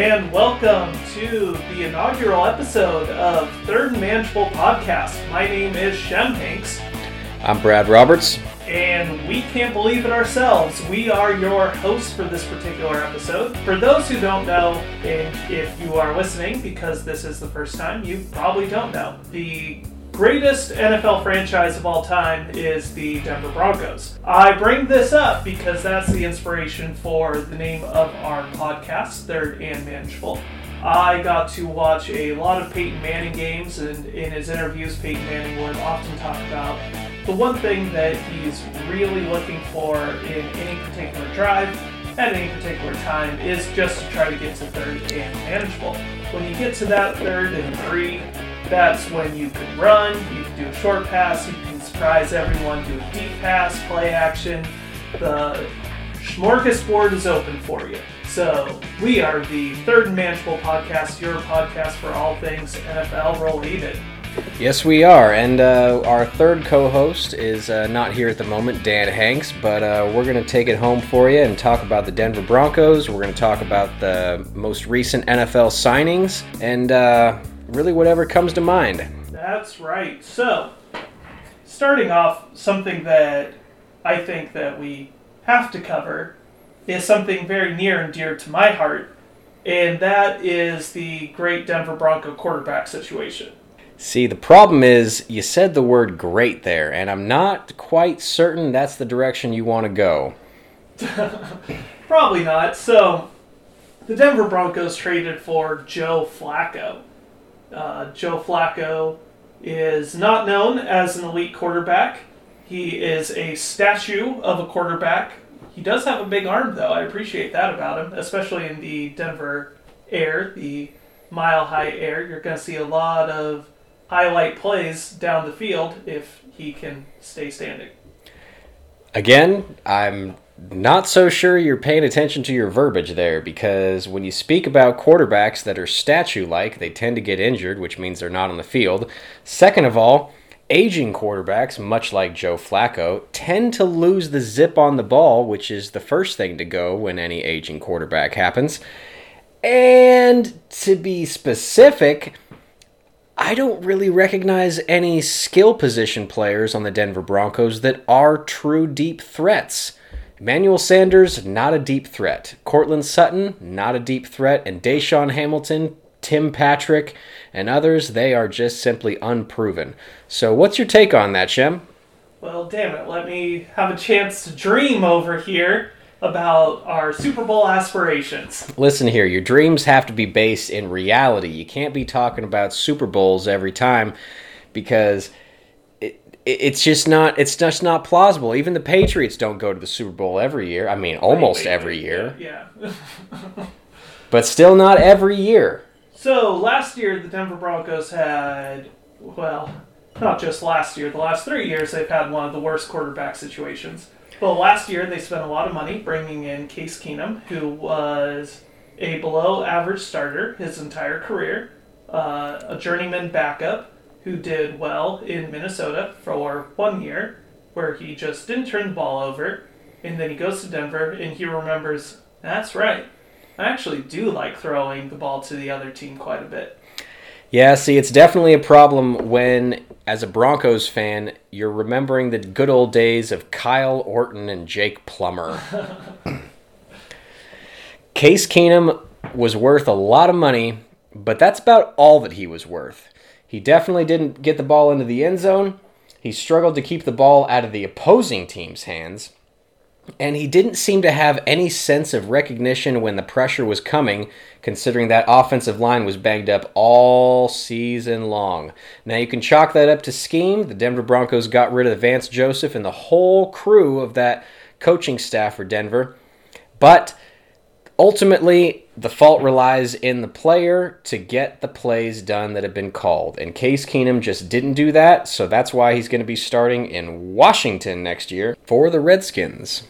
and welcome to the inaugural episode of Third and Manageable Podcast. My name is Shem Hanks, I'm Brad Roberts. and we can't believe it ourselves. We are your hosts for this particular episode. For those who don't know, and if you are listening because this is the first time, you probably don't know. The greatest NFL franchise of all time is the Denver Broncos. I bring this up because that's the inspiration for the name of our podcast, Third and Manageable. I got to watch a lot of Peyton Manning games, and in his interviews, Peyton Manning would often talk about the one thing that he's really looking for in any particular drive at any particular time is just to try to get to third and manageable. When you get to that third and three, that's when you can run, you can do a short pass, you can surprise everyone, do a deep pass, play action. The smorgasbord is open for you. So, we are the Third and Manageable Podcast, your podcast for all things NFL related. Yes, we are. And uh, our third co host is uh, not here at the moment, Dan Hanks, but uh, we're going to take it home for you and talk about the Denver Broncos. We're going to talk about the most recent NFL signings and uh, really whatever comes to mind. That's right. So, starting off, something that I think that we have to cover is something very near and dear to my heart, and that is the great Denver Bronco quarterback situation. See, the problem is you said the word great there, and I'm not quite certain that's the direction you want to go. Probably not. So, the Denver Broncos traded for Joe Flacco. Uh, Joe Flacco is not known as an elite quarterback. He is a statue of a quarterback. He does have a big arm, though. I appreciate that about him, especially in the Denver air, the mile high air. You're going to see a lot of highlight plays down the field if he can stay standing. Again, I'm not so sure you're paying attention to your verbiage there because when you speak about quarterbacks that are statue like, they tend to get injured, which means they're not on the field. Second of all, aging quarterbacks, much like Joe Flacco, tend to lose the zip on the ball, which is the first thing to go when any aging quarterback happens. And to be specific, I don't really recognize any skill position players on the Denver Broncos that are true deep threats. Emmanuel Sanders, not a deep threat. Courtland Sutton, not a deep threat. And DaeSean Hamilton, Tim Patrick, and others, they are just simply unproven. So, what's your take on that, Shem? Well, damn it, let me have a chance to dream over here about our Super Bowl aspirations. Listen here, your dreams have to be based in reality. You can't be talking about Super Bowls every time because it's just not it's just not plausible. Even the Patriots don't go to the Super Bowl every year. I mean, almost every year, Yeah. yeah. but still not every year. So last year, the Denver Broncos had, well, not just last year, the last three years, they've had one of the worst quarterback situations. Well, last year, they spent a lot of money bringing in Case Keenum, who was a below average starter his entire career, uh, a journeyman backup who did well in Minnesota for one year, where he just didn't turn the ball over. And then he goes to Denver and he remembers, that's right. I actually do like throwing the ball to the other team quite a bit. Yeah, see, it's definitely a problem when, as a Broncos fan, you're remembering the good old days of Kyle Orton and Jake Plummer. Case Keenum was worth a lot of money, but that's about all that he was worth. He definitely didn't get the ball into the end zone. He struggled to keep the ball out of the opposing team's hands. And he didn't seem to have any sense of recognition when the pressure was coming, considering that offensive line was banged up all season long. Now you can chalk that up to scheme. The Denver Broncos got rid of Vance Joseph and the whole crew of that coaching staff for Denver. But ultimately, the fault relies in the player to get the plays done that have been called. And Case Keenum just didn't do that, so that's why he's going to be starting in Washington next year for the Redskins.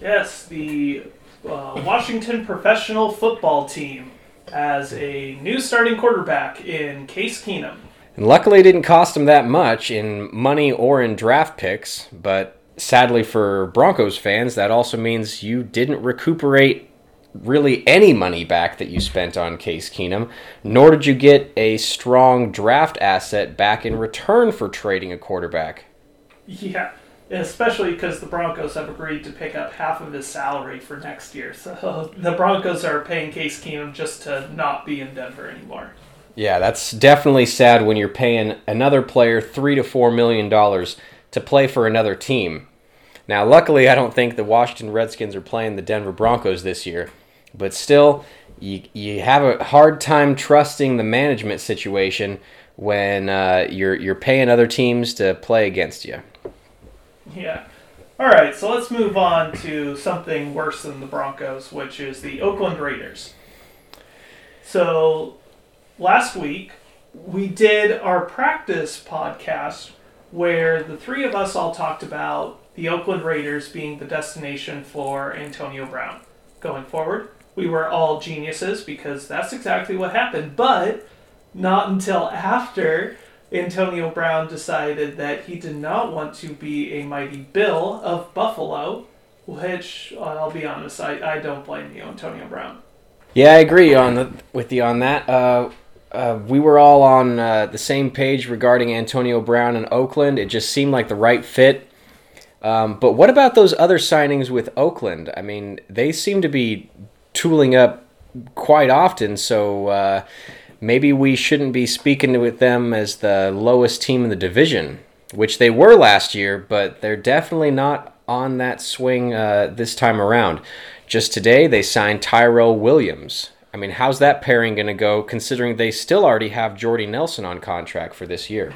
Yes, the uh, Washington professional football team has a new starting quarterback in Case Keenum. And luckily, it didn't cost him that much in money or in draft picks. But sadly for Broncos fans, that also means you didn't recuperate really any money back that you spent on Case Keenum, nor did you get a strong draft asset back in return for trading a quarterback. Yeah, especially because the Broncos have agreed to pick up half of his salary for next year. So the Broncos are paying Case Keenum just to not be in Denver anymore. Yeah, that's definitely sad when you're paying another player three to four million dollars to play for another team. Now, luckily, I don't think the Washington Redskins are playing the Denver Broncos this year, but still, you, you have a hard time trusting the management situation when uh, you're you're paying other teams to play against you. Yeah. All right, so let's move on to something worse than the Broncos, which is the Oakland Raiders. So last week we did our practice podcast where the three of us all talked about the Oakland Raiders being the destination for Antonio Brown going forward. We were all geniuses because that's exactly what happened, but not until after Antonio Brown decided that he did not want to be a mighty Bill of Buffalo, which I'll be honest, I, I don't blame you, Antonio Brown. Yeah, I agree on the, with you on that. Uh, uh, we were all on uh, the same page regarding Antonio Brown in Oakland. It just seemed like the right fit. Um, but what about those other signings with Oakland? I mean, they seem to be tooling up quite often, so uh, maybe we shouldn't be speaking with them as the lowest team in the division, which they were last year, but they're definitely not on that swing uh, this time around. Just today, they signed Tyrell Williams. I mean, how's that pairing going to go considering they still already have Jordy Nelson on contract for this year?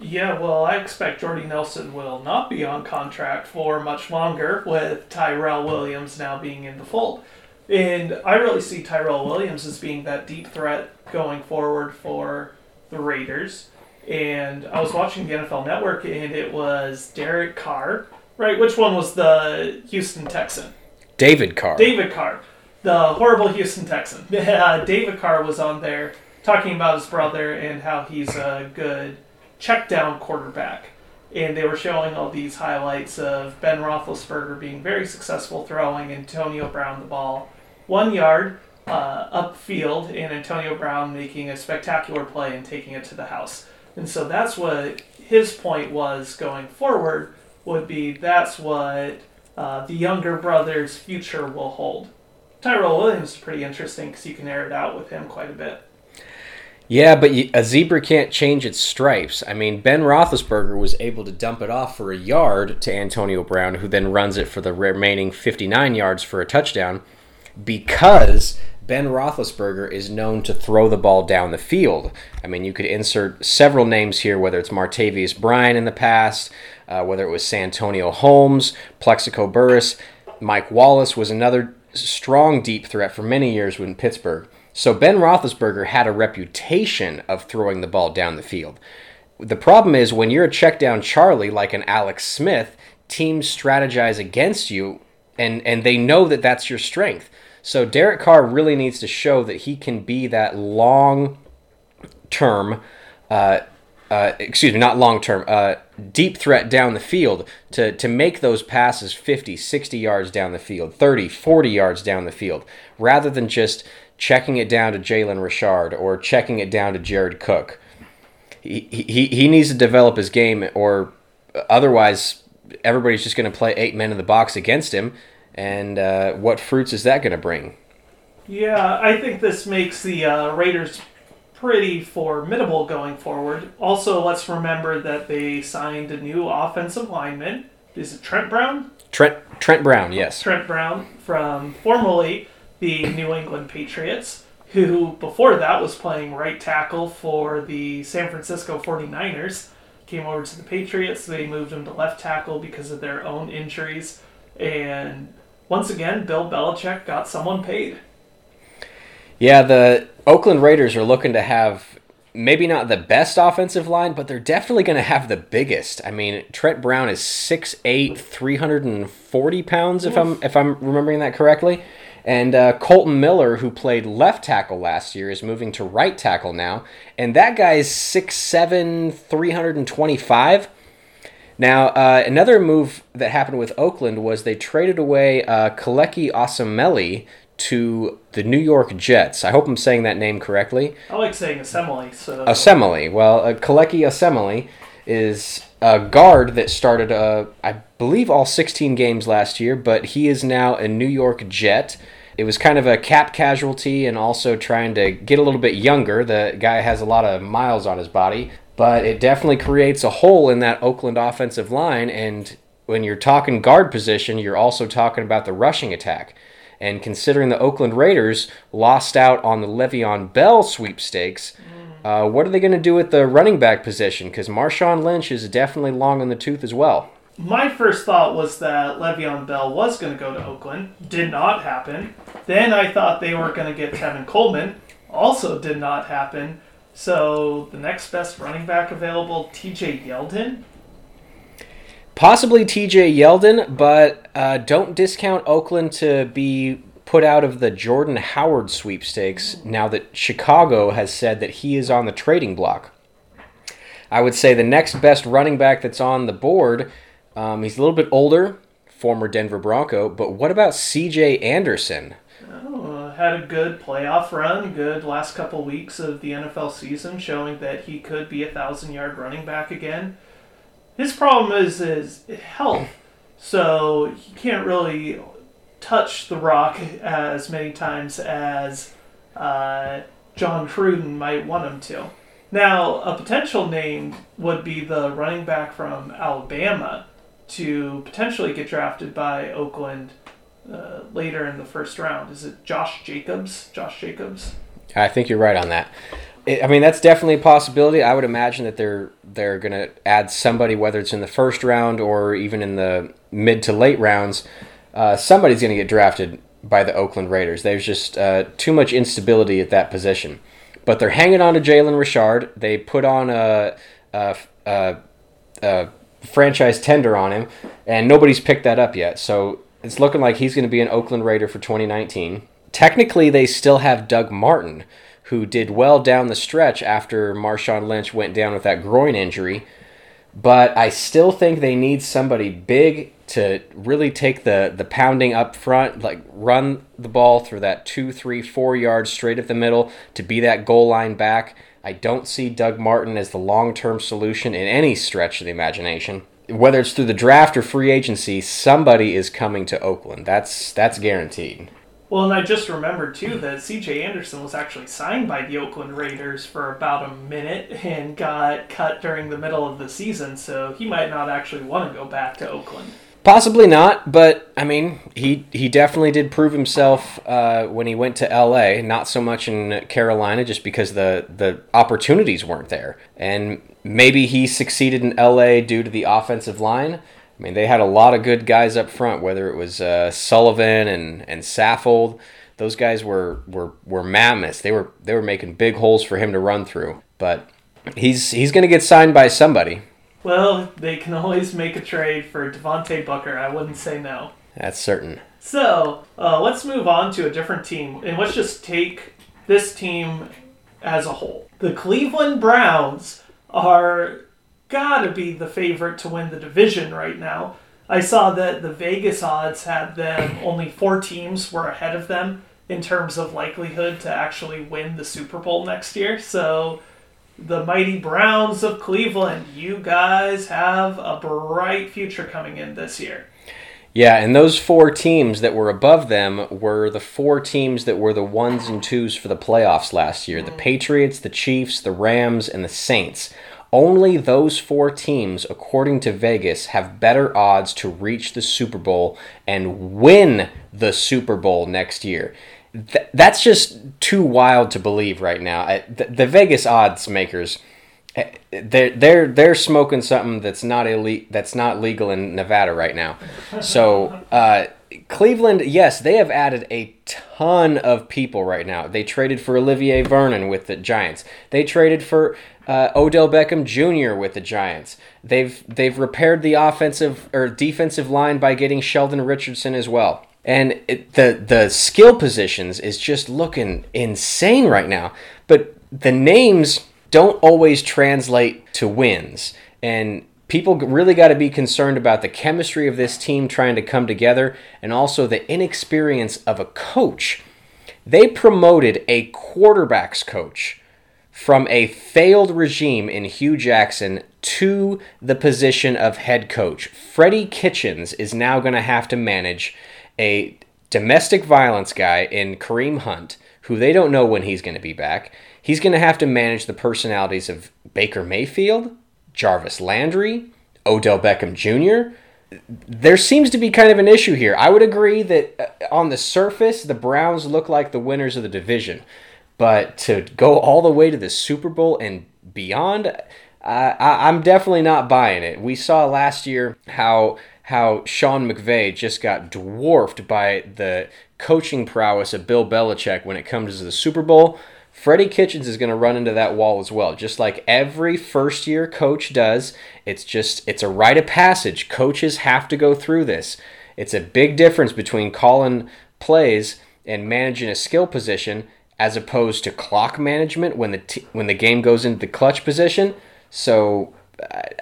Yeah, well, I expect Jordy Nelson will not be on contract for much longer with Tyrell Williams now being in the fold. And I really see Tyrell Williams as being that deep threat going forward for the Raiders. And I was watching the NFL Network, and it was Derek Carr, right? Which one was the Houston Texan? David Carr. David Carr, the horrible Houston Texan. Uh, David Carr was on there talking about his brother and how he's a good check down quarterback. And they were showing all these highlights of Ben Roethlisberger being very successful throwing Antonio Brown the ball one yard uh, upfield, and Antonio Brown making a spectacular play and taking it to the house. And so that's what his point was going forward. Would be that's what uh, the younger brother's future will hold. Tyrell Williams is pretty interesting because you can air it out with him quite a bit. Yeah, but a zebra can't change its stripes. I mean, Ben Roethlisberger was able to dump it off for a yard to Antonio Brown, who then runs it for the remaining 59 yards for a touchdown, because Ben Roethlisberger is known to throw the ball down the field. I mean, you could insert several names here, whether it's Martavis Bryant in the past, uh, whether it was Santonio Holmes, Plaxico Burress. Mike Wallace was another strong deep threat for many years in Pittsburgh. So Ben Roethlisberger had a reputation of throwing the ball down the field. The problem is when you're a check down Charlie like an Alex Smith, teams strategize against you and and they know that that's your strength. So Derek Carr really needs to show that he can be that long term uh, uh, excuse me, not long term, uh, deep threat down the field to, to make those passes 50, 60 yards down the field, 30, 40 yards down the field, rather than just checking it down to Jalen Richard or checking it down to Jared Cook. He, he, he needs to develop his game, or otherwise, everybody's just going to play eight men in the box against him. And uh, what fruits is that going to bring? Yeah, I think this makes the uh, Raiders pretty formidable going forward. Also, let's remember that they signed a new offensive lineman. Is it Trent Brown? Trent Trent Brown, yes. Trent Brown from formerly the New England Patriots, who before that was playing right tackle for the San Francisco 49ers. Came over to the Patriots. They moved him to left tackle because of their own injuries. And once again, Bill Belichick got someone paid. Yeah, the Oakland Raiders are looking to have maybe not the best offensive line, but they're definitely going to have the biggest. I mean, Trent Brown is 6'8", 340 pounds, if I'm if I'm remembering that correctly. And uh, Kolton Miller, who played left tackle last year, is moving to right tackle now. And that guy is 6'7", 325. Now, uh, another move that happened with Oakland was they traded away uh, Kelechi to the New York Jets. I hope I'm saying that name correctly. I like saying assembly. So Assembly. Well, uh, Kelechi Assembly is a guard that started, uh, I believe, all 16 games last year, but he is now a New York Jet. It was kind of a cap casualty and also trying to get a little bit younger. The guy has a lot of miles on his body, but it definitely creates a hole in that Oakland offensive line. And when you're talking guard position, you're also talking about the rushing attack. And considering the Oakland Raiders lost out on the Le'Veon Bell sweepstakes, uh, what are they going to do with the running back position? Because Marshawn Lynch is definitely long in the tooth as well. My first thought was that Le'Veon Bell was going to go to Oakland. Did not happen. Then I thought they were going to get Tevin Coleman. Also did not happen. So the next best running back available, TJ Yeldon. Possibly TJ Yeldon, but uh, don't discount Oakland to be put out of the Jordan Howard sweepstakes now that Chicago has said that he is on the trading block. I would say the next best running back that's on the board, um, he's a little bit older, former Denver Bronco, but what about CJ Anderson? Oh, had a good playoff run, good last couple weeks of the NFL season, showing that he could be a thousand yard running back again. His problem is his health, so he can't really touch the rock as many times as uh, Jon Gruden might want him to. Now, a potential name would be the running back from Alabama to potentially get drafted by Oakland uh, later in the first round. Is it Josh Jacobs? Josh Jacobs? I think you're right on that. I mean, that's definitely a possibility. I would imagine that they're they're going to add somebody, whether it's in the first round or even in the mid to late rounds. Uh, somebody's going to get drafted by the Oakland Raiders. There's just uh, too much instability at that position. But they're hanging on to Jalen Richard. They put on a, a, a, a franchise tender on him, and nobody's picked that up yet. So it's looking like he's going to be an Oakland Raider for 2019. Technically, they still have Doug Martin who did well down the stretch after Marshawn Lynch went down with that groin injury. But I still think they need somebody big to really take the, the pounding up front, like run the ball through that two, three, four yards straight at the middle to be that goal line back. I don't see Doug Martin as the long term solution in any stretch of the imagination. Whether it's through the draft or free agency, somebody is coming to Oakland. That's that's guaranteed. Well, and I just remembered too that C.J. Anderson was actually signed by the Oakland Raiders for about a minute and got cut during the middle of the season, so he might not actually want to go back to Oakland. Possibly not, but I mean, he he definitely did prove himself uh, when he went to L.A. Not so much in Carolina, just because the the opportunities weren't there, and maybe he succeeded in L.A. due to the offensive line. I mean, they had a lot of good guys up front, whether it was uh, Sullivan and and Saffold. Those guys were were were mammoths. They were they were making big holes for him to run through. But he's he's going to get signed by somebody. Well, they can always make a trade for Devontae Booker. I wouldn't say no. That's certain. So uh, let's move on to a different team, and let's just take this team as a whole. The Cleveland Browns are gotta be the favorite to win the division right now. I saw that the Vegas odds had them only four teams were ahead of them in terms of likelihood to actually win the Super Bowl next year. So the mighty Browns of Cleveland, you guys have a bright future coming in this year. Yeah, and those four teams that were above them were the four teams that were the ones and twos for the playoffs last year the mm. Patriots, the Chiefs, the Rams, and the Saints. Only those four teams, according to Vegas, have better odds to reach the Super Bowl and win the Super Bowl next year. Th- that's just too wild to believe right now. I, the, the Vegas odds makers, eh, they're they're they're smoking something that's not ille- that's not legal in Nevada right now. So uh, Cleveland, yes, they have added a ton of people right now. They traded for Olivier Vernon with the Giants. They traded for uh, Odell Beckham Jr. with the Giants. They've they've repaired the offensive or defensive line by getting Sheldon Richardson as well. And it, the the skill positions is just looking insane right now. But the names don't always translate to wins. And people really got to be concerned about the chemistry of this team trying to come together and also the inexperience of a coach. They promoted a quarterbacks coach from a failed regime in Hue Jackson to the position of head coach. Freddie Kitchens is now going to have to manage a domestic violence guy in Kareem Hunt, who they don't know when he's going to be back. He's going to have to manage the personalities of Baker Mayfield, Jarvis Landry, Odell Beckham Jr. There seems to be kind of an issue here. I would agree that uh, on the surface, the Browns look like the winners of the division. But to go all the way to the Super Bowl and beyond, uh, I, I'm definitely not buying it. We saw last year how how Sean McVay just got dwarfed by the coaching prowess of Bill Belichick when it comes to the Super Bowl. Freddie Kitchens is going to run into that wall as well, just like every first year coach does. It's just, it's a rite of passage. Coaches have to go through this. It's a big difference between calling plays and managing a skill position as opposed to clock management when the t- when the game goes into the clutch position. So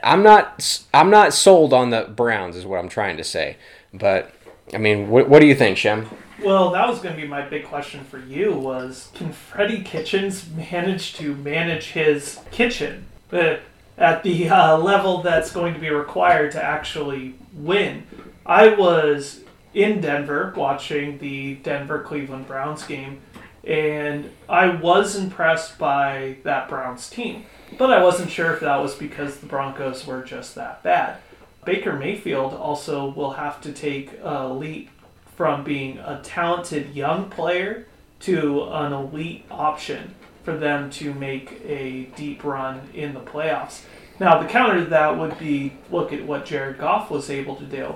I'm not I'm not sold on the Browns is what I'm trying to say. But I mean, what, what do you think, Shem? Well, that was going to be my big question for you was can Freddie Kitchens manage to manage his kitchen at the uh, level that's going to be required to actually win? I was in Denver watching the Denver Cleveland Browns game, and I was impressed by that Browns team, but I wasn't sure if that was because the Broncos were just that bad. Baker Mayfield also will have to take a leap from being a talented young player to an elite option for them to make a deep run in the playoffs. Now, the counter to that would be look at what Jared Goff was able to do.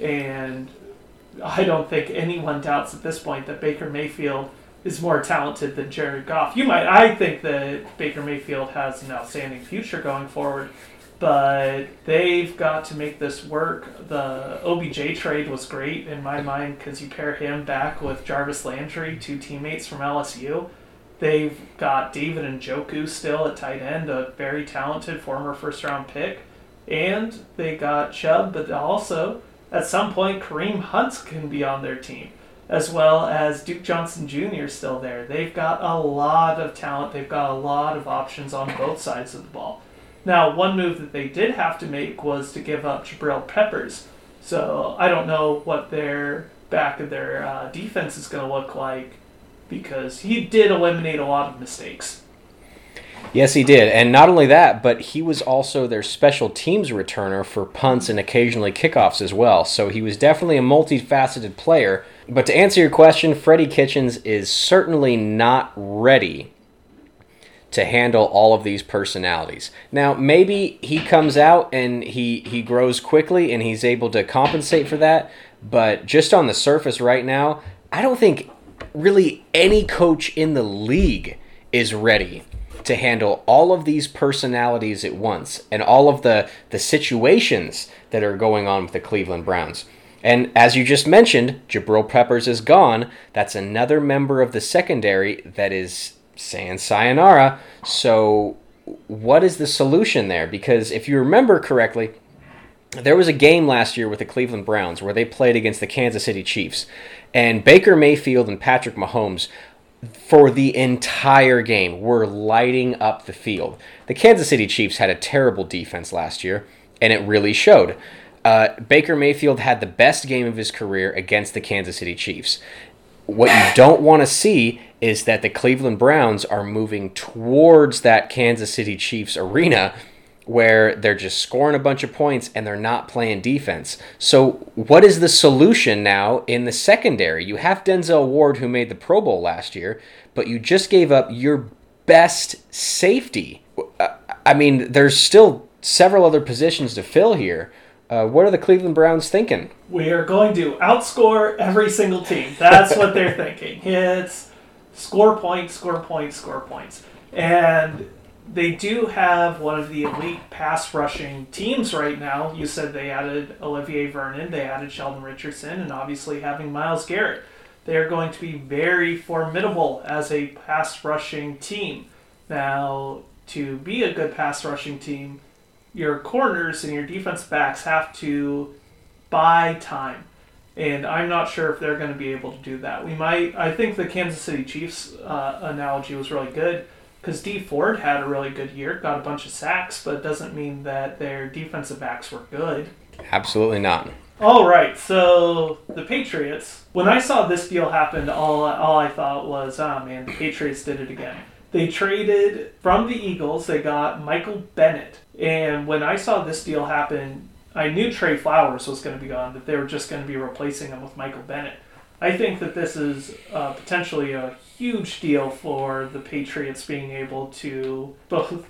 And I don't think anyone doubts at this point that Baker Mayfield is more talented than Jared Goff. You might, I think that Baker Mayfield has an outstanding future going forward, but they've got to make this work. The OBJ trade was great in my mind because you pair him back with Jarvis Landry, two teammates from LSU. They've got David Njoku still at tight end, a very talented former first round pick. And they got Chubb, but also at some point Kareem Hunt can be on their team, as well as Duke Johnson Jr. still there. They've got a lot of talent. They've got a lot of options on both sides of the ball. Now, one move that they did have to make was to give up Jabril Peppers. So I don't know what their back of their uh, defense is going to look like because he did eliminate a lot of mistakes. Yes, he did. And not only that, but he was also their special teams returner for punts and occasionally kickoffs as well. So he was definitely a multifaceted player. But to answer your question, Freddie Kitchens is certainly not ready to handle all of these personalities. Now, maybe he comes out and he he grows quickly and he's able to compensate for that, but just on the surface right now, I don't think really any coach in the league is ready to handle all of these personalities at once and all of the the situations that are going on with the Cleveland Browns. And as you just mentioned, Jabril Peppers is gone. That's another member of the secondary that is saying sayonara. So, what is the solution there? Because if you remember correctly, there was a game last year with the Cleveland Browns where they played against the Kansas City Chiefs, and Baker Mayfield and Patrick Mahomes for the entire game were lighting up the field. The Kansas City Chiefs had a terrible defense last year, and it really showed. Uh, Baker Mayfield had the best game of his career against the Kansas City Chiefs. What you don't want to see is that the Cleveland Browns are moving towards that Kansas City Chiefs arena where they're just scoring a bunch of points and they're not playing defense. So, what is the solution now in the secondary? You have Denzel Ward, who made the Pro Bowl last year, but you just gave up your best safety. I mean, there's still several other positions to fill here. Uh, what are the Cleveland Browns thinking? We are going to outscore every single team. That's what they're thinking. It's score points, score points, score points. And they do have one of the elite pass rushing teams right now. You said they added Olivier Vernon, they added Sheldon Richardson, and obviously having Myles Garrett. They are going to be very formidable as a pass rushing team. Now, to be a good pass rushing team, your corners and your defense backs have to buy time. And I'm not sure if they're going to be able to do that. We might, I think the Kansas City Chiefs uh, analogy was really good because Dee Ford had a really good year, got a bunch of sacks, but it doesn't mean that their defensive backs were good. Absolutely not. All right, so the Patriots. When I saw this deal happen, all all I thought was, "Oh man, the Patriots did it again." They traded from the Eagles. They got Michael Bennett, and when I saw this deal happen, I knew Trey Flowers was going to be gone. That they were just going to be replacing him with Michael Bennett. I think that this is uh, potentially a huge deal for the Patriots being able to both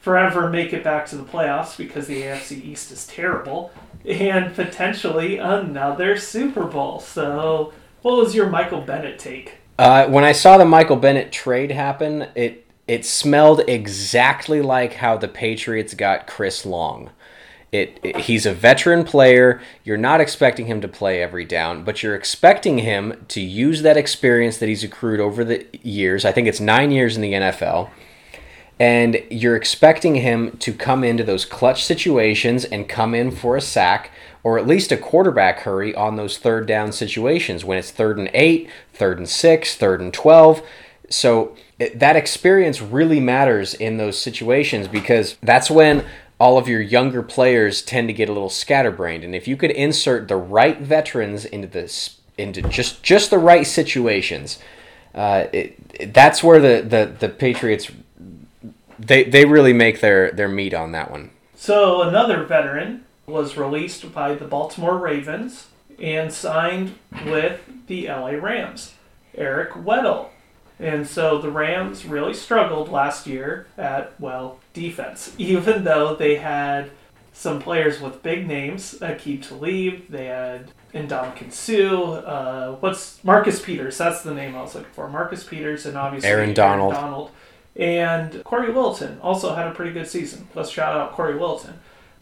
forever make it back to the playoffs because the AFC East is terrible, and potentially another Super Bowl. So, what was your Michael Bennett take? Uh, when I saw the Michael Bennett trade happen, it it smelled exactly like how the Patriots got Chris Long. It, it, he's a veteran player. You're not expecting him to play every down, but you're expecting him to use that experience that he's accrued over the years. I think it's nine years in the NFL and you're expecting him to come into those clutch situations and come in for a sack or at least a quarterback hurry on those third down situations when it's third and eight, third and six, third and 12. So that experience really matters in those situations because that's when all of your younger players tend to get a little scatterbrained. And if you could insert the right veterans into this into just just the right situations, uh, it, it, that's where the, the, the Patriots they they really make their their meat on that one. So another veteran was released by the Baltimore Ravens and signed with the LA Rams, Eric Weddle. And so the Rams really struggled last year at, well, defense, even though they had some players with big names, Aqib Talib, they had Ndamukong Suh, uh, what's Marcus Peters, that's the name I was looking for. Marcus Peters and obviously Aaron Donald. Aaron Donald and Cory Littleton also had a pretty good season. Let's shout out Cory Littleton.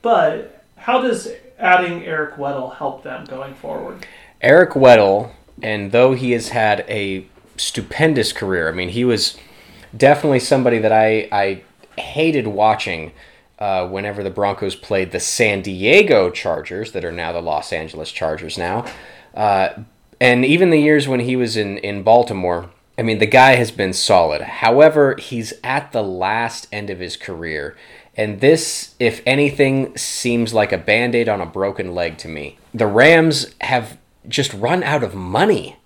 But how does adding Eric Weddle help them going forward? Eric Weddle, and though he has had a stupendous career, I mean, he was definitely somebody that I, I hated watching uh, whenever the Broncos played the San Diego Chargers, that are now the Los Angeles Chargers now. Uh, and even the years when he was in, in Baltimore, I mean, the guy has been solid. However, he's at the last end of his career. And this, if anything, seems like a band aid on a broken leg to me. The Rams have just run out of money.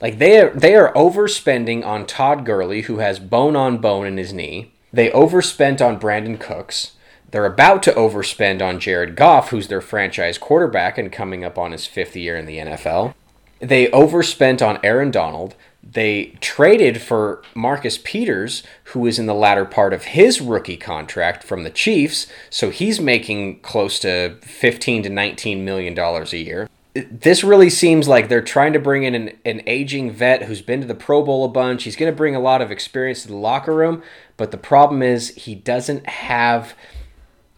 Like they are, they are overspending on Todd Gurley, who has bone on bone in his knee. They overspent on Brandin Cooks. They're about to overspend on Jared Goff, who's their franchise quarterback and coming up on his fifth year in the NFL. They overspent on Aaron Donald. They traded for Marcus Peters, who is in the latter part of his rookie contract from the Chiefs, so he's making close to 15 to 19 million dollars a year. This really seems like they're trying to bring in an, an aging vet who's been to the Pro Bowl a bunch. He's going to bring a lot of experience to the locker room, but the problem is he doesn't have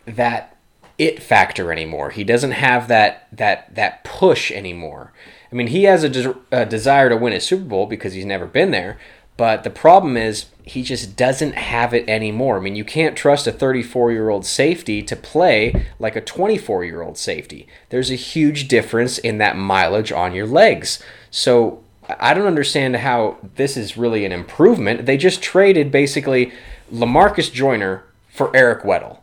that it factor anymore. He doesn't have that that that push anymore. I mean, he has a, a, desire to win a Super Bowl because he's never been there. But the problem is he just doesn't have it anymore. I mean, you can't trust a 34 year old safety to play like a 24 year old safety. There's a huge difference in that mileage on your legs. So I don't understand how this is really an improvement. They just traded basically Lamarcus Joyner for Eric Weddle.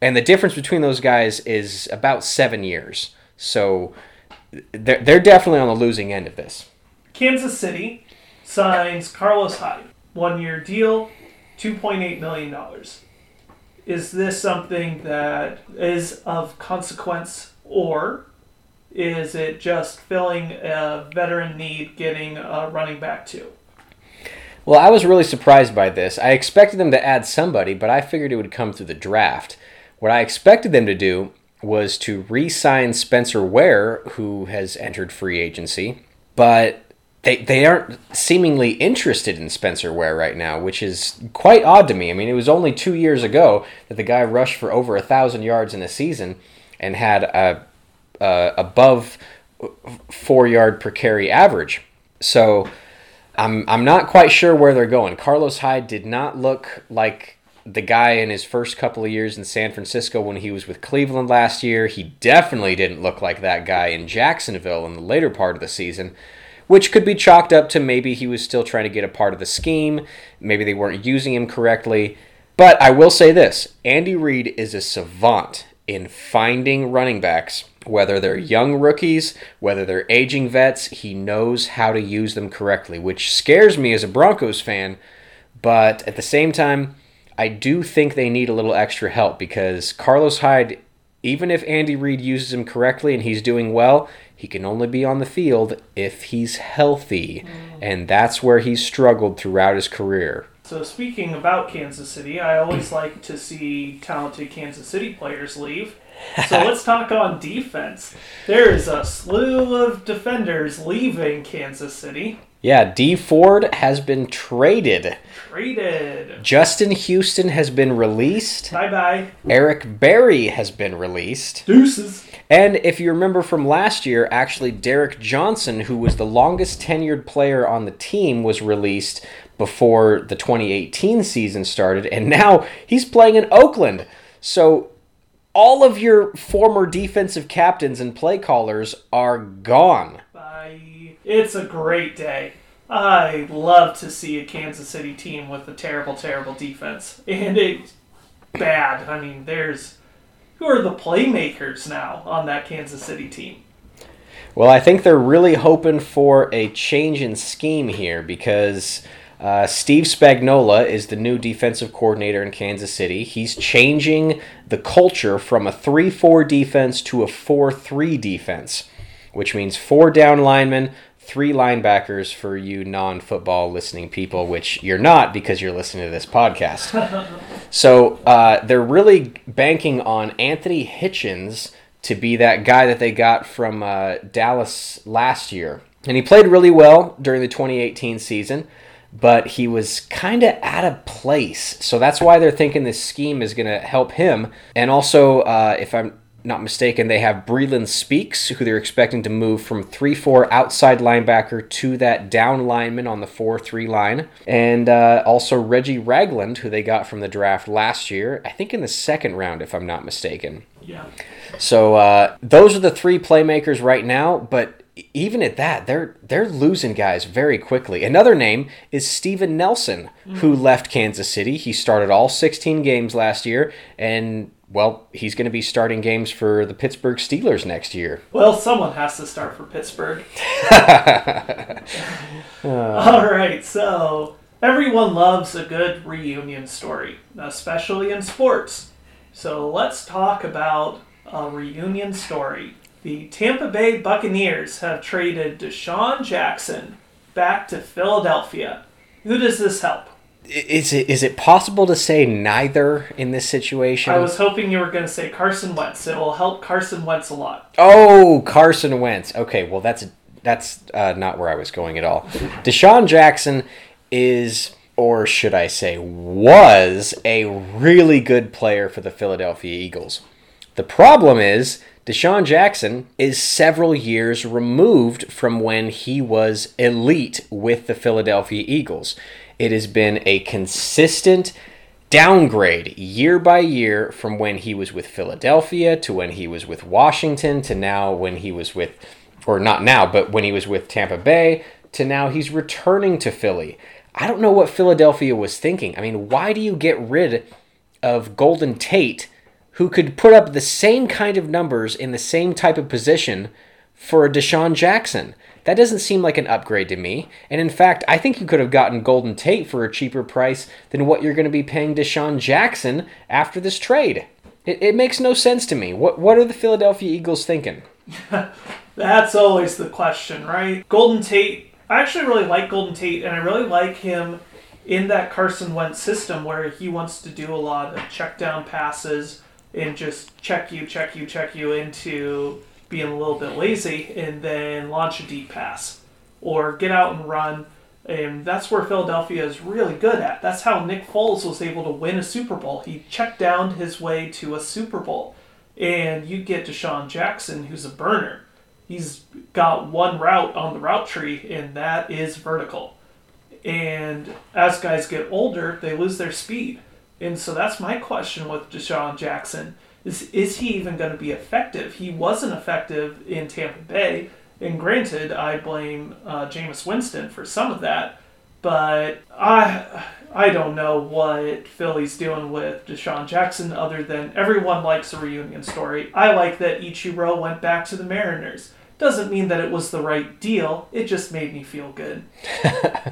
And the difference between those guys is about seven years. So they're, they're definitely on the losing end of this. Kansas City signs Carlos Hyde, one year deal, $2.8 million. Is this something that is of consequence, or is it just filling a veteran need, getting a running back too? Well, I was really surprised by this. I expected them to add somebody, but I figured it would come through the draft. What I expected them to do was to re sign Spencer Ware, who has entered free agency, but they, they aren't seemingly interested in Spencer Ware right now, which is quite odd to me. I mean, it was only two years ago that the guy rushed for over a thousand yards in a season and had a, a above four yard per carry average. So I'm I'm not quite sure where they're going. Carlos Hyde did not look like the guy in his first couple of years in San Francisco when he was with Cleveland last year. He definitely didn't look like that guy in Jacksonville in the later part of the season, which could be chalked up to maybe he was still trying to get a part of the scheme. Maybe they weren't using him correctly. But I will say this Andy Reid is a savant in finding running backs, whether they're young rookies, whether they're aging vets. He knows how to use them correctly, which scares me as a Broncos fan. But at the same time, I do think they need a little extra help because Carlos Hyde, even if Andy Reid uses him correctly and he's doing well, he can only be on the field if he's healthy. Mm. And that's where he's struggled throughout his career. So speaking about Kansas City, I always like to see talented Kansas City players leave. So let's talk on defense. There is a slew of defenders leaving Kansas City. Yeah, Dee Ford has been traded. Traded. Justin Houston has been released. Bye bye. Eric Berry has been released. Deuces. And if you remember from last year, actually, Derrick Johnson, who was the longest tenured player on the team, was released before the 2018 season started. And now he's playing in Oakland. So all of your former defensive captains and play callers are gone. It's a great day. I love to see a Kansas City team with a terrible, terrible defense. And it's bad. I mean, there's. Who are the playmakers now on that Kansas City team? Well, I think they're really hoping for a change in scheme here because uh, Steve Spagnuolo is the new defensive coordinator in Kansas City. He's changing the culture from a 3 4 defense to a 4 3 defense, which means four down linemen, three linebackers for you non football listening people, which you're not because you're listening to this podcast. so uh, they're really banking on Anthony Hitchens to be that guy that they got from uh, Dallas last year. And he played really well during the 2018 season, but he was kind of out of place. So that's why they're thinking this scheme is going to help him. And also, uh, if I'm not mistaken, they have Breeland Speaks, who they're expecting to move from 3 4 outside linebacker to that down lineman on the 4 3 line. And uh, also Reggie Ragland, who they got from the draft last year, I think in the second round, if I'm not mistaken. Yeah. So uh, those are the three playmakers right now, but even at that, they're they're losing guys very quickly. Another name is Steven Nelson, who mm. left Kansas City. He started all 16 games last year, and well, he's going to be starting games for the Pittsburgh Steelers next year. Well, someone has to start for Pittsburgh. All right, so everyone loves a good reunion story, especially in sports. So let's talk about a reunion story. The Tampa Bay Buccaneers have traded DeSean Jackson back to Philadelphia. Who does this help? Is it is it possible to say neither in this situation? I was hoping you were going to say Carson Wentz. It will help Carson Wentz a lot. Oh, Carson Wentz. Okay, well that's that's uh, not where I was going at all. DeSean Jackson is, or should I say, was a really good player for the Philadelphia Eagles. The problem is DeSean Jackson is several years removed from when he was elite with the Philadelphia Eagles. It has been a consistent downgrade year by year from when he was with Philadelphia to when he was with Washington to now when he was with, or not now, but when he was with Tampa Bay to now he's returning to Philly. I don't know what Philadelphia was thinking. I mean, why do you get rid of Golden Tate, who could put up the same kind of numbers in the same type of position for a DeSean Jackson? That doesn't seem like an upgrade to me. And in fact, I think you could have gotten Golden Tate for a cheaper price than what you're going to be paying DeSean Jackson after this trade. It, it makes no sense to me. What what are the Philadelphia Eagles thinking? That's always the question, right? Golden Tate, I actually really like Golden Tate, and I really like him in that Carson Wentz system where he wants to do a lot of check down passes and just check you, check you, check you into being a little bit lazy and then launch a deep pass or get out and run. And that's where Philadelphia is really good at. That's how Nick Foles was able to win a Super Bowl. He checked down his way to a Super Bowl. And you get DeSean Jackson, who's a burner. He's got one route on the route tree, and that is vertical. And as guys get older, they lose their speed. And so that's my question with DeSean Jackson. Is, is he even going to be effective? He wasn't effective in Tampa Bay. And granted, I blame uh, Jameis Winston for some of that. But I I don't know what Philly's doing with DeSean Jackson other than everyone likes a reunion story. I like that Ichiro went back to the Mariners. Doesn't mean that it was the right deal. It just made me feel good.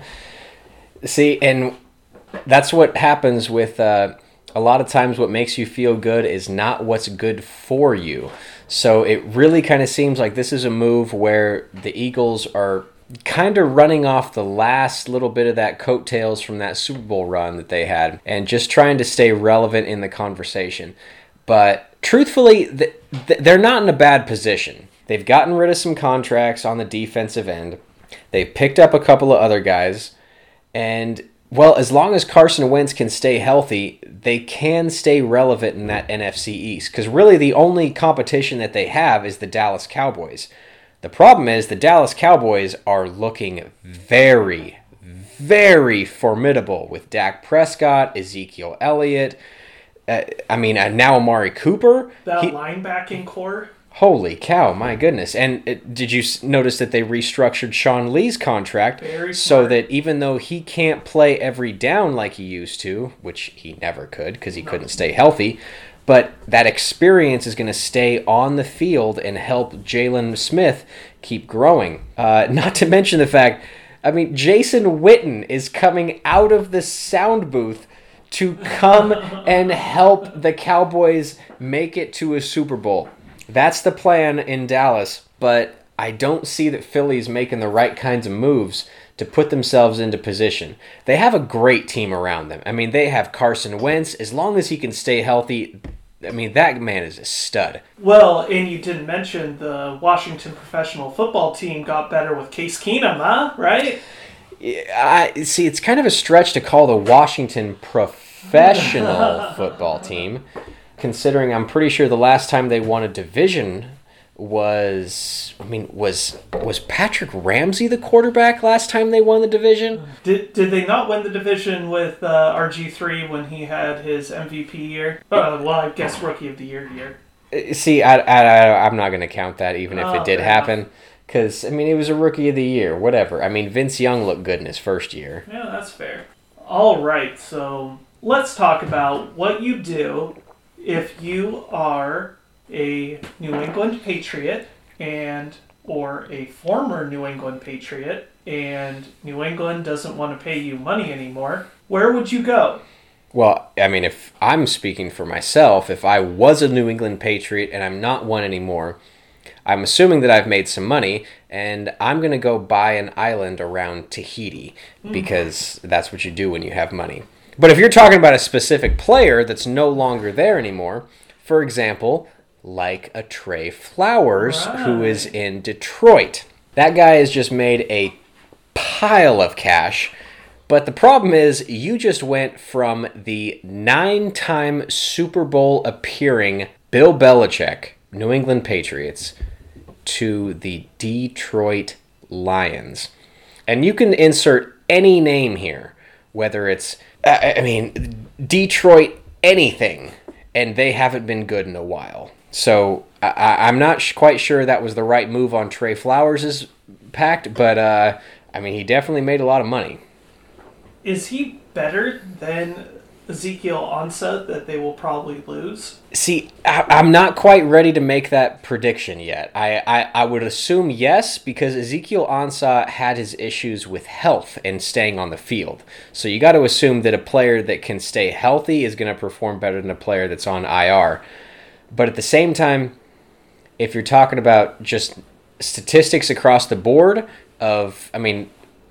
See, and that's what happens with uh, a lot of times what makes you feel good is not what's good for you. So it really kind of seems like this is a move where the Eagles are kind of running off the last little bit of that coattails from that Super Bowl run that they had and just trying to stay relevant in the conversation. But truthfully, they're not in a bad position. They've gotten rid of some contracts on the defensive end. They've picked up a couple of other guys. And, well, as long as Carson Wentz can stay healthy, they can stay relevant in that NFC East. Because really, the only competition that they have is the Dallas Cowboys the problem is the Dallas Cowboys are looking very, very formidable with Dak Prescott, Ezekiel Elliott. Uh, I mean, uh, now Amari Cooper. That he, linebacking corps. Holy cow! My goodness! And it, did you notice that they restructured Sean Lee's contract so that even though he can't play every down like he used to, which he never could because he no. couldn't stay healthy, but that experience is going to stay on the field and help Jaylon Smith keep growing. Uh, not to mention the fact, I mean, Jason Witten is coming out of the sound booth to come and help the Cowboys make it to a Super Bowl. That's the plan in Dallas, but I don't see that Philly's making the right kinds of moves to put themselves into position. They have a great team around them. I mean, they have Carson Wentz. As long as he can stay healthy, I mean, that man is a stud. Well, and you didn't mention the Washington professional football team got better with Case Keenum, huh? Right? I see. It's kind of a stretch to call the Washington professional football team, considering I'm pretty sure the last time they won a division was I mean was was Patrick Ramsey the quarterback last time they won the division? Did did they not win the division with uh, RG three when he had his MVP year? Uh, well, I guess rookie of the year year. Uh, see, I, I, I'm not going to count that even if oh, it did happen. Because, I mean, it was a rookie of the year, whatever. I mean, Vince Young looked good in his first year. Yeah, that's fair. All right, so let's talk about what you do if you are a New England Patriot and or a former New England Patriot and New England doesn't want to pay you money anymore, where would you go? Well, I mean, if I'm speaking for myself, if I was a New England Patriot and I'm not one anymore, I'm assuming that I've made some money and I'm going to go buy an island around Tahiti mm. because that's what you do when you have money. But if you're talking about a specific player that's no longer there anymore, for example, like a Trey Flowers, right. who is in Detroit. That guy has just made a pile of cash. But the problem is, you just went from the nine time Super Bowl appearing Bill Belichick, New England Patriots, to the Detroit Lions. And you can insert any name here, whether it's, I mean, Detroit anything, and they haven't been good in a while. So I, am not sh- quite sure that was the right move on Trey Flowers' pact, but uh, I mean, he definitely made a lot of money. Is he better than Ezekiel Ansah that they will probably lose? See, I, am not quite ready to make that prediction yet. I, I, I would assume yes, because Ezekiel Ansah had his issues with health and staying on the field. So you got to assume that a player that can stay healthy is going to perform better than a player that's on IR. But at the same time, if you're talking about just statistics across the board of, I mean,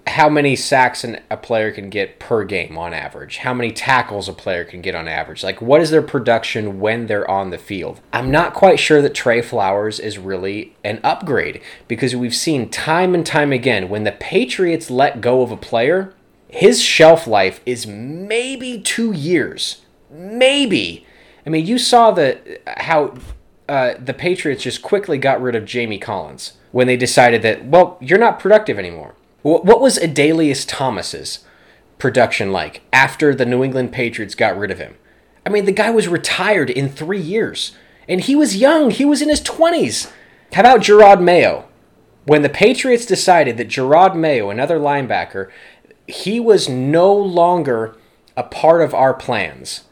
how many sacks an, a player can get per game on average, how many tackles a player can get on average, like what is their production when they're on the field. I'm not quite sure that Trey Flowers is really an upgrade because we've seen time and time again when the Patriots let go of a player, his shelf life is maybe two years. Maybe. I mean, you saw the how uh, the Patriots just quickly got rid of Jamie Collins when they decided that well, you're not productive anymore. What was Adalius Thomas's production like after the New England Patriots got rid of him? I mean, the guy was retired in three years, and he was young. He was in his 20s. How about Jerod Mayo? When the Patriots decided that Jerod Mayo, another linebacker, he was no longer a part of our plans.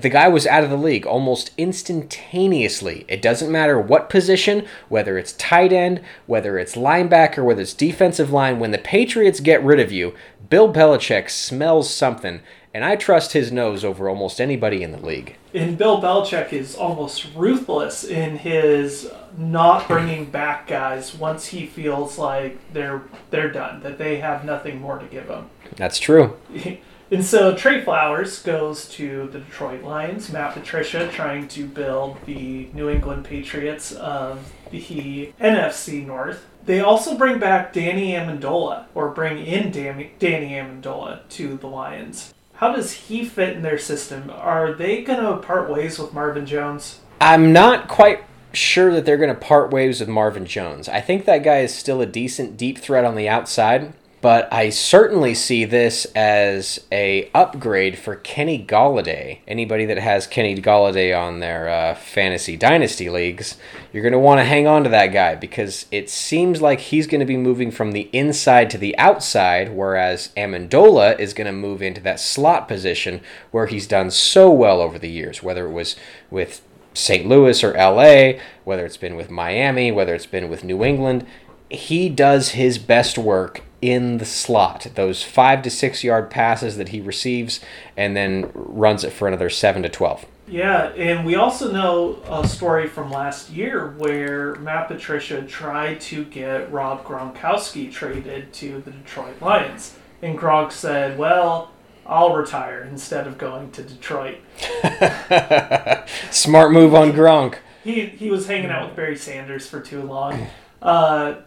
The guy was out of the league almost instantaneously. It doesn't matter what position, whether it's tight end, whether it's linebacker, whether it's defensive line. When the Patriots get rid of you, Bill Belichick smells something, and I trust his nose over almost anybody in the league. And Bill Belichick is almost ruthless in his not bringing back guys once he feels like they're they're done, that they have nothing more to give him. That's true. And so Trey Flowers goes to the Detroit Lions. Matt Patricia trying to build the New England Patriots of the NFC North. They also bring back Danny Amendola, or bring in Danny, Amendola to the Lions. How does he fit in their system? Are they going to part ways with Marvin Jones? I'm not quite sure that they're going to part ways with Marvin Jones. I think that guy is still a decent deep threat on the outside but I certainly see this as a upgrade for Kenny Golladay. Anybody that has Kenny Golladay on their uh, fantasy dynasty leagues, you're going to want to hang on to that guy because it seems like he's going to be moving from the inside to the outside, whereas Amendola is going to move into that slot position where he's done so well over the years, whether it was with St. Louis or LA, whether it's been with Miami, whether it's been with New England. He does his best work in the slot, those five to six yard passes that he receives, and then runs it for another seven to 12. Yeah, and we also know a story from last year where Matt Patricia tried to get Rob Gronkowski traded to the Detroit Lions. And Gronk said, Well, I'll retire instead of going to Detroit. Smart move on Gronk. He, he was hanging out with Barry Sanders for too long. Uh,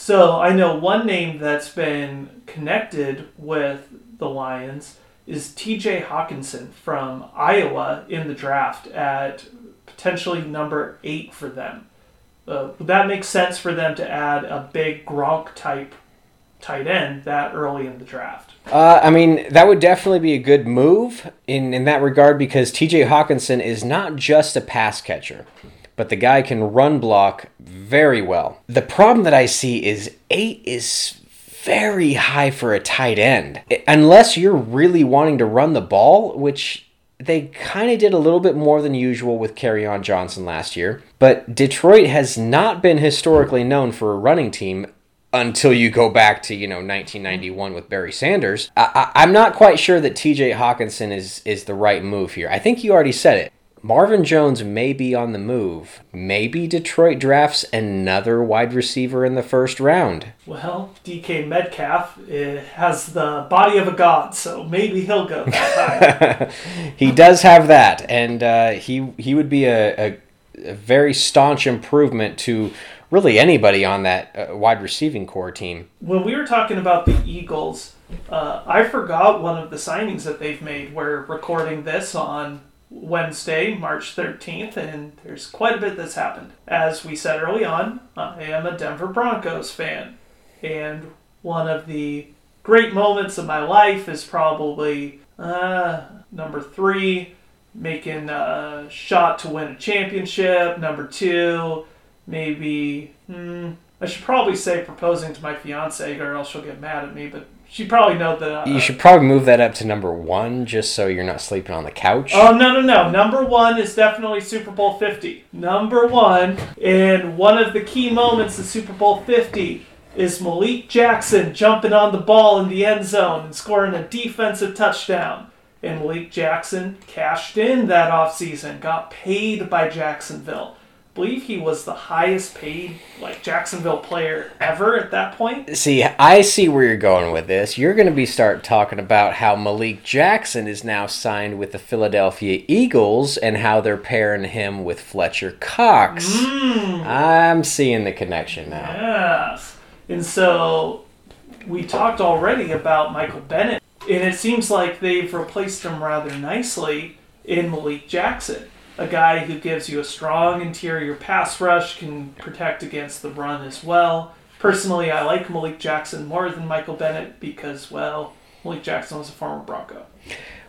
so I know one name that's been connected with the Lions is TJ Hockenson from Iowa in the draft at potentially number eight for them. Uh, that makes sense for them to add a big Gronk type tight end that early in the draft. Uh, I mean, that would definitely be a good move in, in that regard because TJ Hockenson is not just a pass catcher but the guy can run block very well. The problem that I see is 8 is very high for a tight end. Unless you're really wanting to run the ball, which they kind of did a little bit more than usual with Kerryon Johnson last year. But Detroit has not been historically known for a running team until you go back to you know 1991 with Barry Sanders. I, am not quite sure that T.J. Hockenson is is the right move here. I think you already said it. Marvin Jones may be on the move. Maybe Detroit drafts another wide receiver in the first round. Well, DK Metcalf eh, has the body of a god, so maybe he'll go he does have that, and uh, he he would be a, a, a, very staunch improvement to really anybody on that uh, wide receiving corps team. When we were talking about the Eagles, uh, I forgot one of the signings that they've made. We're recording this on Wednesday, March 13th, and there's quite a bit that's happened. As we said early on, I am a Denver Broncos fan, and one of the great moments of my life is probably uh, number three, making a shot to win a championship. Number two, maybe, hmm, I should probably say proposing to my fiance, or else she'll get mad at me, but she probably know that. Uh, you should probably move that up to number one, just so you're not sleeping on the couch. Oh no no no! Number one is definitely Super Bowl Fifty. Number one, and one of the key moments of Super Bowl Fifty is Malik Jackson jumping on the ball in the end zone and scoring a defensive touchdown. And Malik Jackson cashed in that offseason, got paid by Jacksonville believe he was the highest paid like Jacksonville player ever at that point. See, I see where you're going with this. You're going to be start talking about how Malik Jackson is now signed with the Philadelphia Eagles and how they're pairing him with Fletcher Cox. Mm. I'm seeing the connection now. Yes. And so we talked already about Michael Bennett, and it seems like they've replaced him rather nicely in Malik Jackson a guy who gives you a strong interior pass rush, can protect against the run as well. Personally, I like Malik Jackson more than Michael Bennett because, well, Malik Jackson was a former Bronco.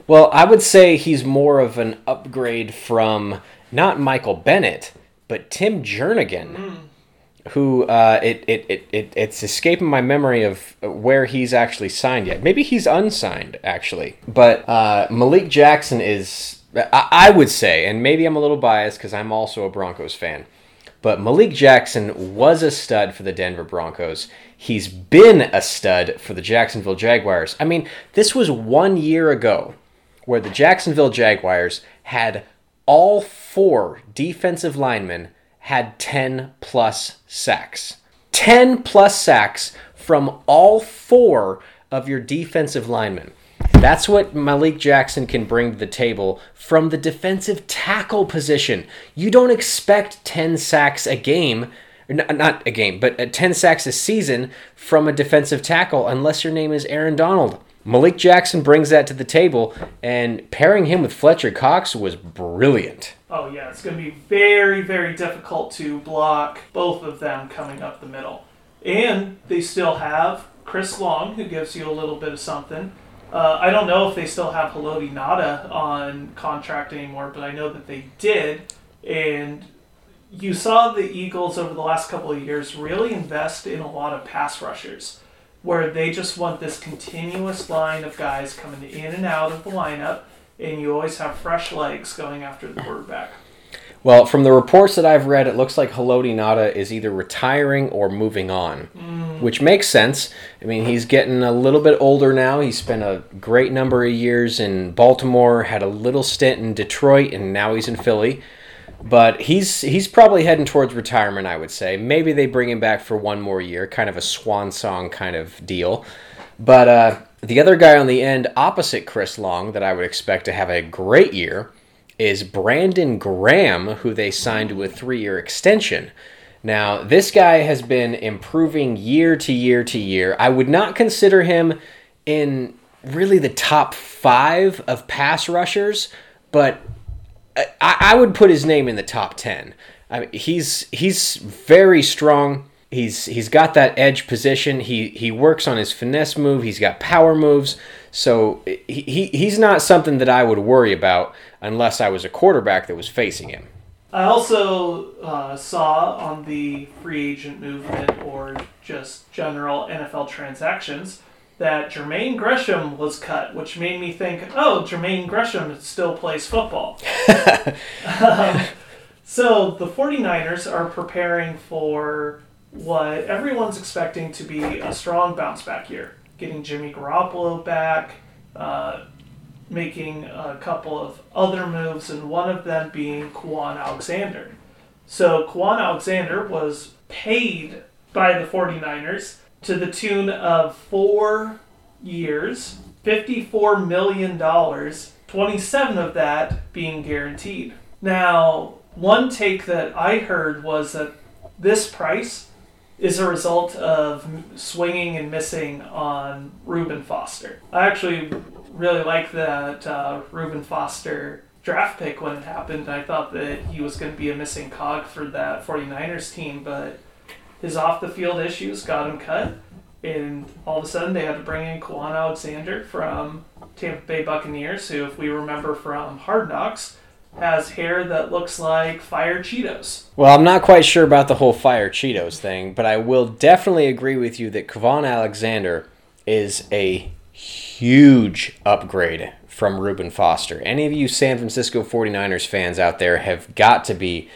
Well, I would say he's more of an upgrade from not Michael Bennett, but Tim Jernigan, who uh, it, it, it, it it's escaping my memory of where he's actually signed yet. Maybe he's unsigned actually, but uh, Malik Jackson is. I, I would say, and maybe I'm a little biased because I'm also a Broncos fan. But Malik Jackson was a stud for the Denver Broncos. He's been a stud for the Jacksonville Jaguars. I mean, this was one year ago where the Jacksonville Jaguars had all four defensive linemen had 10 plus sacks. 10 plus sacks from all four of your defensive linemen. That's what Malik Jackson can bring to the table from the defensive tackle position. You don't expect 10 sacks a game, not a game, but uh, 10 sacks a season from a defensive tackle unless your name is Aaron Donald. Malik Jackson brings that to the table, and pairing him with Fletcher Cox was brilliant. Oh yeah, it's going to be very, very difficult to block both of them coming up the middle. And they still have Chris Long, who gives you a little bit of something. Uh, I don't know if they still have Haloti Ngata on contract anymore, but I know that they did. And you saw the Eagles over the last couple of years really invest in a lot of pass rushers, where they just want this continuous line of guys coming in and out of the lineup, and you always have fresh legs going after the quarterback. Well, from the reports that I've read, it looks like Haloti Ngata is either retiring or moving on, which makes sense. I mean, he's getting a little bit older now. He spent a great number of years in Baltimore, had a little stint in Detroit, and now he's in Philly. But he's he's probably heading towards retirement, I would say. Maybe they bring him back for one more year, kind of a swan song kind of deal. But uh, the other guy on the end, opposite Chris Long, that I would expect to have a great year, is Brandon Graham, who they signed to a three year extension. Now, this guy has been improving year to year to year. I would not consider him in really the top five of pass rushers, but I, I would put his name in the top ten. I mean, he's he's very strong. He's he's got that edge position. He he works on his finesse move. He's got power moves. So he, he he's not something that I would worry about unless I was a quarterback that was facing him. I also uh, saw on the free agent movement or just general NFL transactions that Jermaine Gresham was cut, which made me think, oh, Jermaine Gresham still plays football. um, so the 49ers are preparing for what everyone's expecting to be a strong bounce back year. Getting Jimmy Garoppolo back, uh, making a couple of other moves, and one of them being Kwon Alexander. So Kwon Alexander was paid by the 49ers to the tune of four years, $54 million, 27 of that being guaranteed. Now, one take that I heard was that this price is a result of swinging and missing on Reuben Foster. I actually really like that uh, Reuben Foster draft pick when it happened. I thought that he was going to be a missing cog for that 49ers team, but his off the field issues got him cut. And all of a sudden, they had to bring in Kwon Alexander from Tampa Bay Buccaneers, who, if we remember from Hard Knocks, has hair that looks like fire Cheetos. Well, I'm not quite sure about the whole fire Cheetos thing, but I will definitely agree with you that Kwon Alexander is a huge upgrade from Reuben Foster. Any of you San Francisco 49ers fans out there have got to be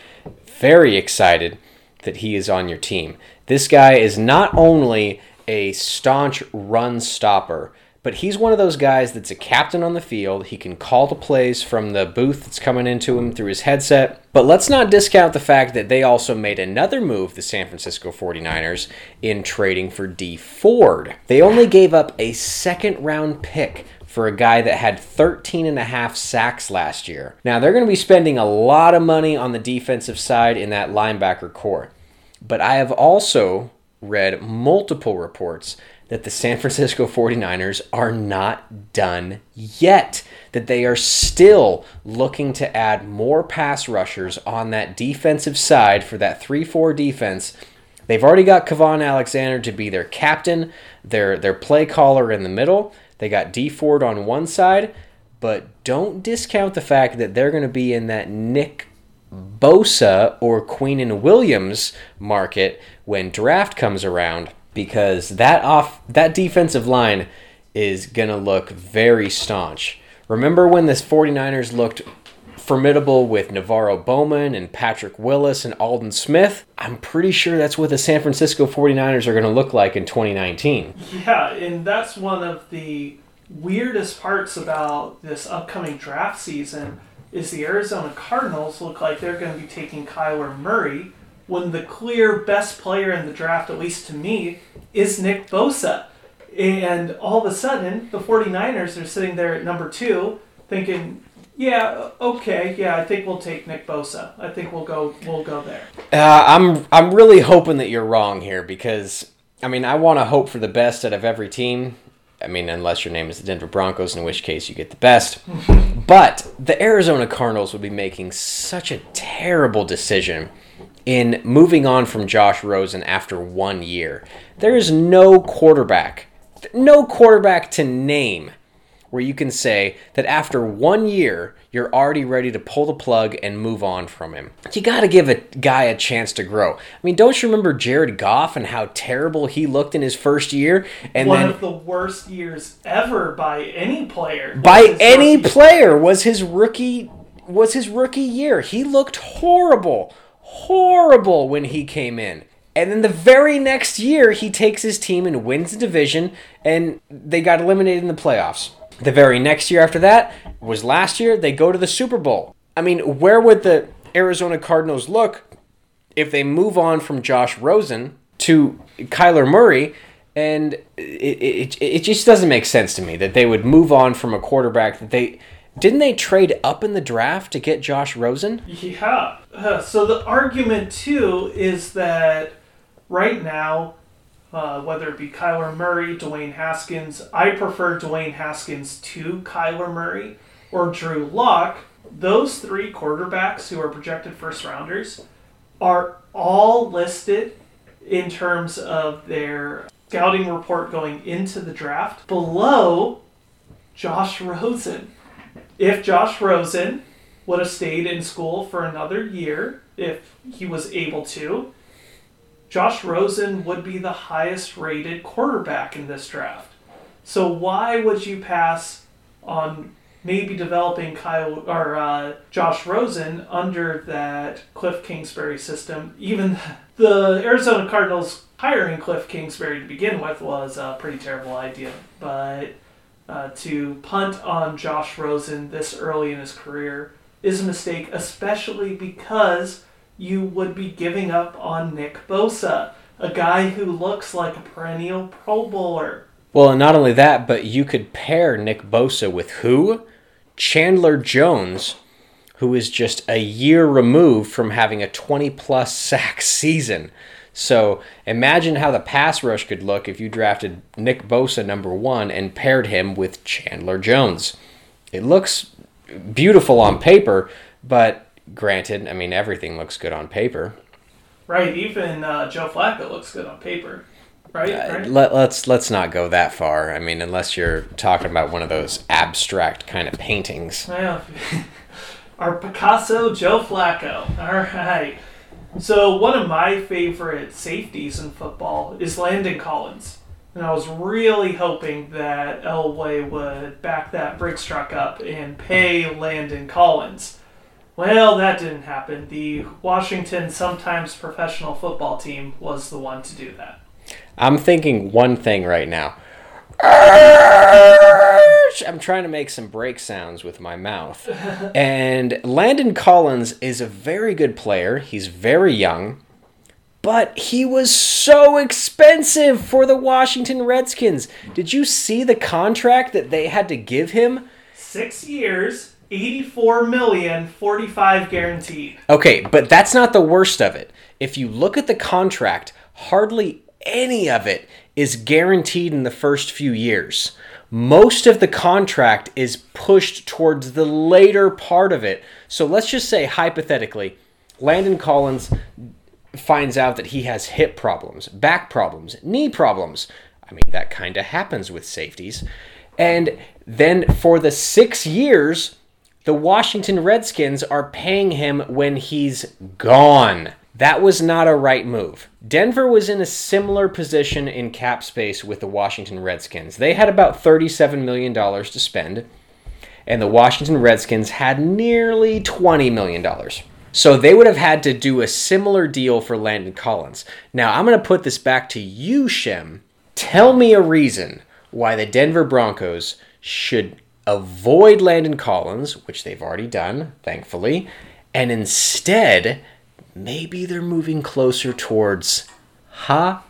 very excited that he is on your team. This guy is not only a staunch run stopper, but he's one of those guys that's a captain on the field. He can call the plays from the booth that's coming into him through his headset. But let's not discount the fact that they also made another move, the San Francisco 49ers, in trading for Dee Ford. They only gave up a second round pick for a guy that had 13 and a half sacks last year. Now, they're going to be spending a lot of money on the defensive side in that linebacker corps. But I have also read multiple reports that the San Francisco 49ers are not done yet, that they are still looking to add more pass rushers on that defensive side for that 3 4 defense. They've already got Kwon Alexander to be their captain, their, their play caller in the middle. They got Dee Ford on one side, but don't discount the fact that they're going to be in that Nick Bosa or Quinnen Williams market when draft comes around because that off that defensive line is going to look very staunch. Remember when this 49ers looked formidable with NaVorro Bowman and Patrick Willis and Aldon Smith? I'm pretty sure that's what the San Francisco 49ers are going to look like in 2019. Yeah, and that's one of the weirdest parts about this upcoming draft season is the Arizona Cardinals look like they're going to be taking Kyler Murray when the clear best player in the draft, at least to me, is Nick Bosa. And all of a sudden, the 49ers are sitting there at number two thinking, yeah, okay, yeah, I think we'll take Nick Bosa. I think we'll go we'll go there. Uh, I'm I'm really hoping that you're wrong here because I mean I want to hope for the best out of every team. I mean, unless your name is the Denver Broncos, in which case you get the best. but the Arizona Cardinals would be making such a terrible decision in moving on from Josh Rosen after one year. There is no quarterback, no quarterback to name where you can say that after one year, you're already ready to pull the plug and move on from him. You got to give a guy a chance to grow. I mean, don't you remember Jared Goff and how terrible he looked in his first year? And One then of the worst years ever by any player. by any player was his rookie was his rookie year. He looked horrible, horrible when he came in. And then the very next year, he takes his team and wins the division, and they got eliminated in the playoffs. The very next year after that was last year. They go to the Super Bowl. I mean, where would the Arizona Cardinals look if they move on from Josh Rosen to Kyler Murray, and it, it, it just doesn't make sense to me that they would move on from a quarterback that they didn't they trade up in the draft to get Josh Rosen? Yeah. Uh, so the argument too is that right now, uh, whether it be Kyler Murray, Dwayne Haskins, I prefer Dwayne Haskins to Kyler Murray or Drew Lock. Those three quarterbacks who are projected first rounders are all listed in terms of their scouting report going into the draft below Josh Rosen. If Josh Rosen would have stayed in school for another year, if he was able to, Josh Rosen would be the highest rated quarterback in this draft. So why would you pass on maybe developing Kyle or uh, Josh Rosen under that Cliff Kingsbury system? Even the Arizona Cardinals hiring Cliff Kingsbury to begin with was a pretty terrible idea, but uh, to punt on Josh Rosen this early in his career is a mistake, especially because you would be giving up on Nick Bosa, a guy who looks like a perennial Pro Bowler. Well, and not only that, but you could pair Nick Bosa with who? Chandler Jones, who is just a year removed from having a 20 plus sack season. So imagine how the pass rush could look if you drafted Nick Bosa number one and paired him with Chandler Jones. It looks beautiful on paper, but granted, I mean, everything looks good on paper. Right, even uh, Joe Flacco looks good on paper. Right? Uh. Let, let's let's not go that far. I mean, unless you're talking about one of those abstract kind of paintings. Well, our Picasso Joe Flacco. All right. So one of my favorite safeties in football is Landon Collins. And I was really hoping that Elway would back that Brinks truck up and pay Landon Collins. Well, that didn't happen. The Washington sometimes professional football team was the one to do that. I'm thinking one thing right now. I'm trying to make some break sounds with my mouth. And Landon Collins is a very good player. He's very young, but he was so expensive for the Washington Redskins. Did you see the contract that they had to give him? Six years, 84 million, 45 guaranteed. Okay, but that's not the worst of it. If you look at the contract, hardly any of it is guaranteed in the first few years. Most of the contract is pushed towards the later part of it. So let's just say, hypothetically, Landon Collins finds out that he has hip problems, back problems, knee problems. I mean, that kind of happens with safeties. And then for the six years, the Washington Redskins are paying him when he's gone. That was not a right move. Denver was in a similar position in cap space with the Washington Redskins. They had about $37 million to spend, and the Washington Redskins had nearly $20 million. So they would have had to do a similar deal for Landon Collins. Now, I'm going to put this back to you, Shem. Tell me a reason why the Denver Broncos should avoid Landon Collins, which they've already done, thankfully, and instead maybe they're moving closer towards Ha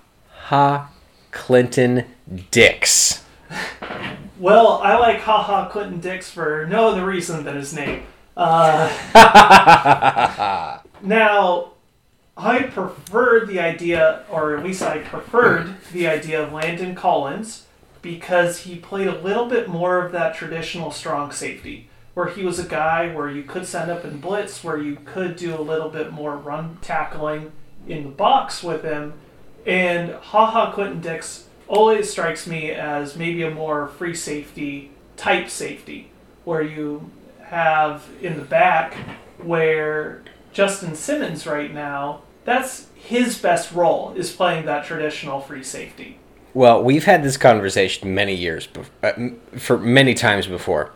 Ha Clinton Dix. Well, I like Ha Ha Clinton Dix for no other reason than his name. Uh, now, I preferred the idea, or at least I preferred the idea of Landon Collins because he played a little bit more of that traditional strong safety where he was a guy where you could send up and blitz, where you could do a little bit more run tackling in the box with him. And haha Clinton Dix always strikes me as maybe a more free safety type safety, where you have in the back where Justin Simmons right now, that's his best role is playing that traditional free safety. Well, we've had this conversation many years, uh, for many times before.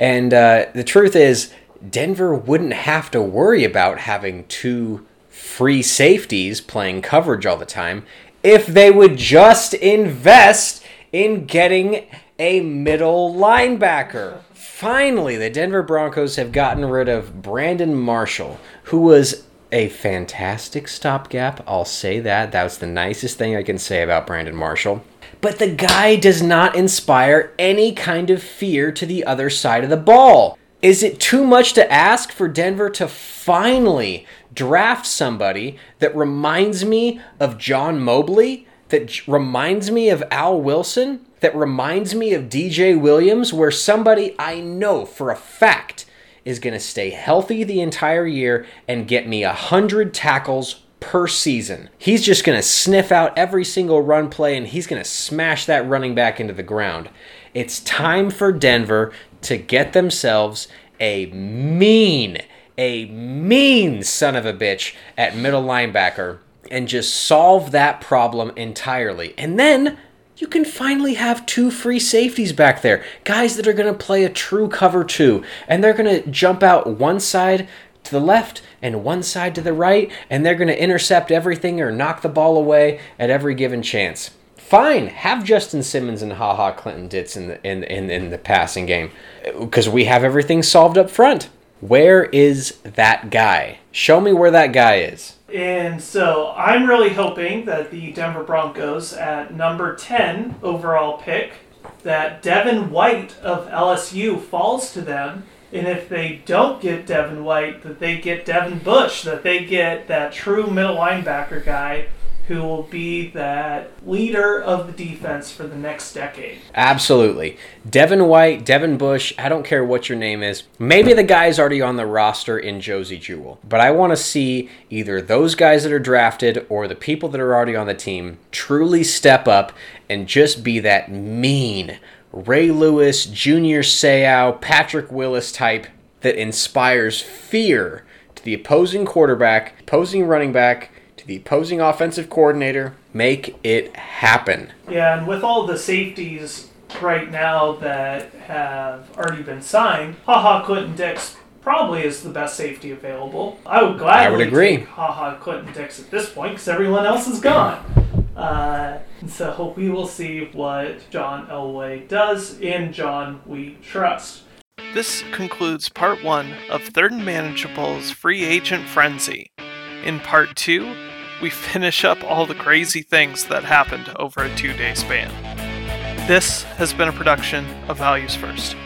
And uh, the truth is, Denver wouldn't have to worry about having two free safeties playing coverage all the time if they would just invest in getting a middle linebacker. Finally, the Denver Broncos have gotten rid of Brandon Marshall, who was a fantastic stopgap. I'll say that. That's the nicest thing I can say about Brandon Marshall but the guy does not inspire any kind of fear to the other side of the ball. Is it too much to ask for Denver to finally draft somebody that reminds me of John Mobley, that reminds me of Al Wilson, that reminds me of DJ Williams, where somebody I know for a fact is going to stay healthy the entire year and get me 100 tackles per season. He's just going to sniff out every single run play and he's going to smash that running back into the ground. It's time for Denver to get themselves a mean, a mean son of a bitch at middle linebacker and just solve that problem entirely. And then you can finally have two free safeties back there. Guys that are going to play a true cover two. And they're going to jump out one side to the left and one side to the right, and they're going to intercept everything or knock the ball away at every given chance. Fine, have Justin Simmons and Ha Ha Clinton Dix in the in, in, in the passing game because we have everything solved up front. Where is that guy? Show me where that guy is. And so I'm really hoping that the Denver Broncos at number 10 overall pick, that Devin White of LSU falls to them and if they don't get Devin White, that they get Devin Bush, that they get that true middle linebacker guy who will be that leader of the defense for the next decade. Absolutely. Devin White, Devin Bush, I don't care what your name is. Maybe the guy's already on the roster in Josey Jewell, but I want to see either those guys that are drafted or the people that are already on the team truly step up and just be that mean, Ray Lewis, Junior Seau, Patrick Willis type that inspires fear to the opposing quarterback, opposing running back, to the opposing offensive coordinator. Make it happen. Yeah, and with all the safeties right now that have already been signed, haha Clinton Dix probably is the best safety available. I would gladly I would agree. haha Clinton Dix at this point because everyone else is gone. Uh, so we will see what John Elway does. In John, we trust. This concludes part one of Third and Manageable's Free Agent Frenzy. In part two, we finish up all the crazy things that happened over a two day span. This has been a production of Values First.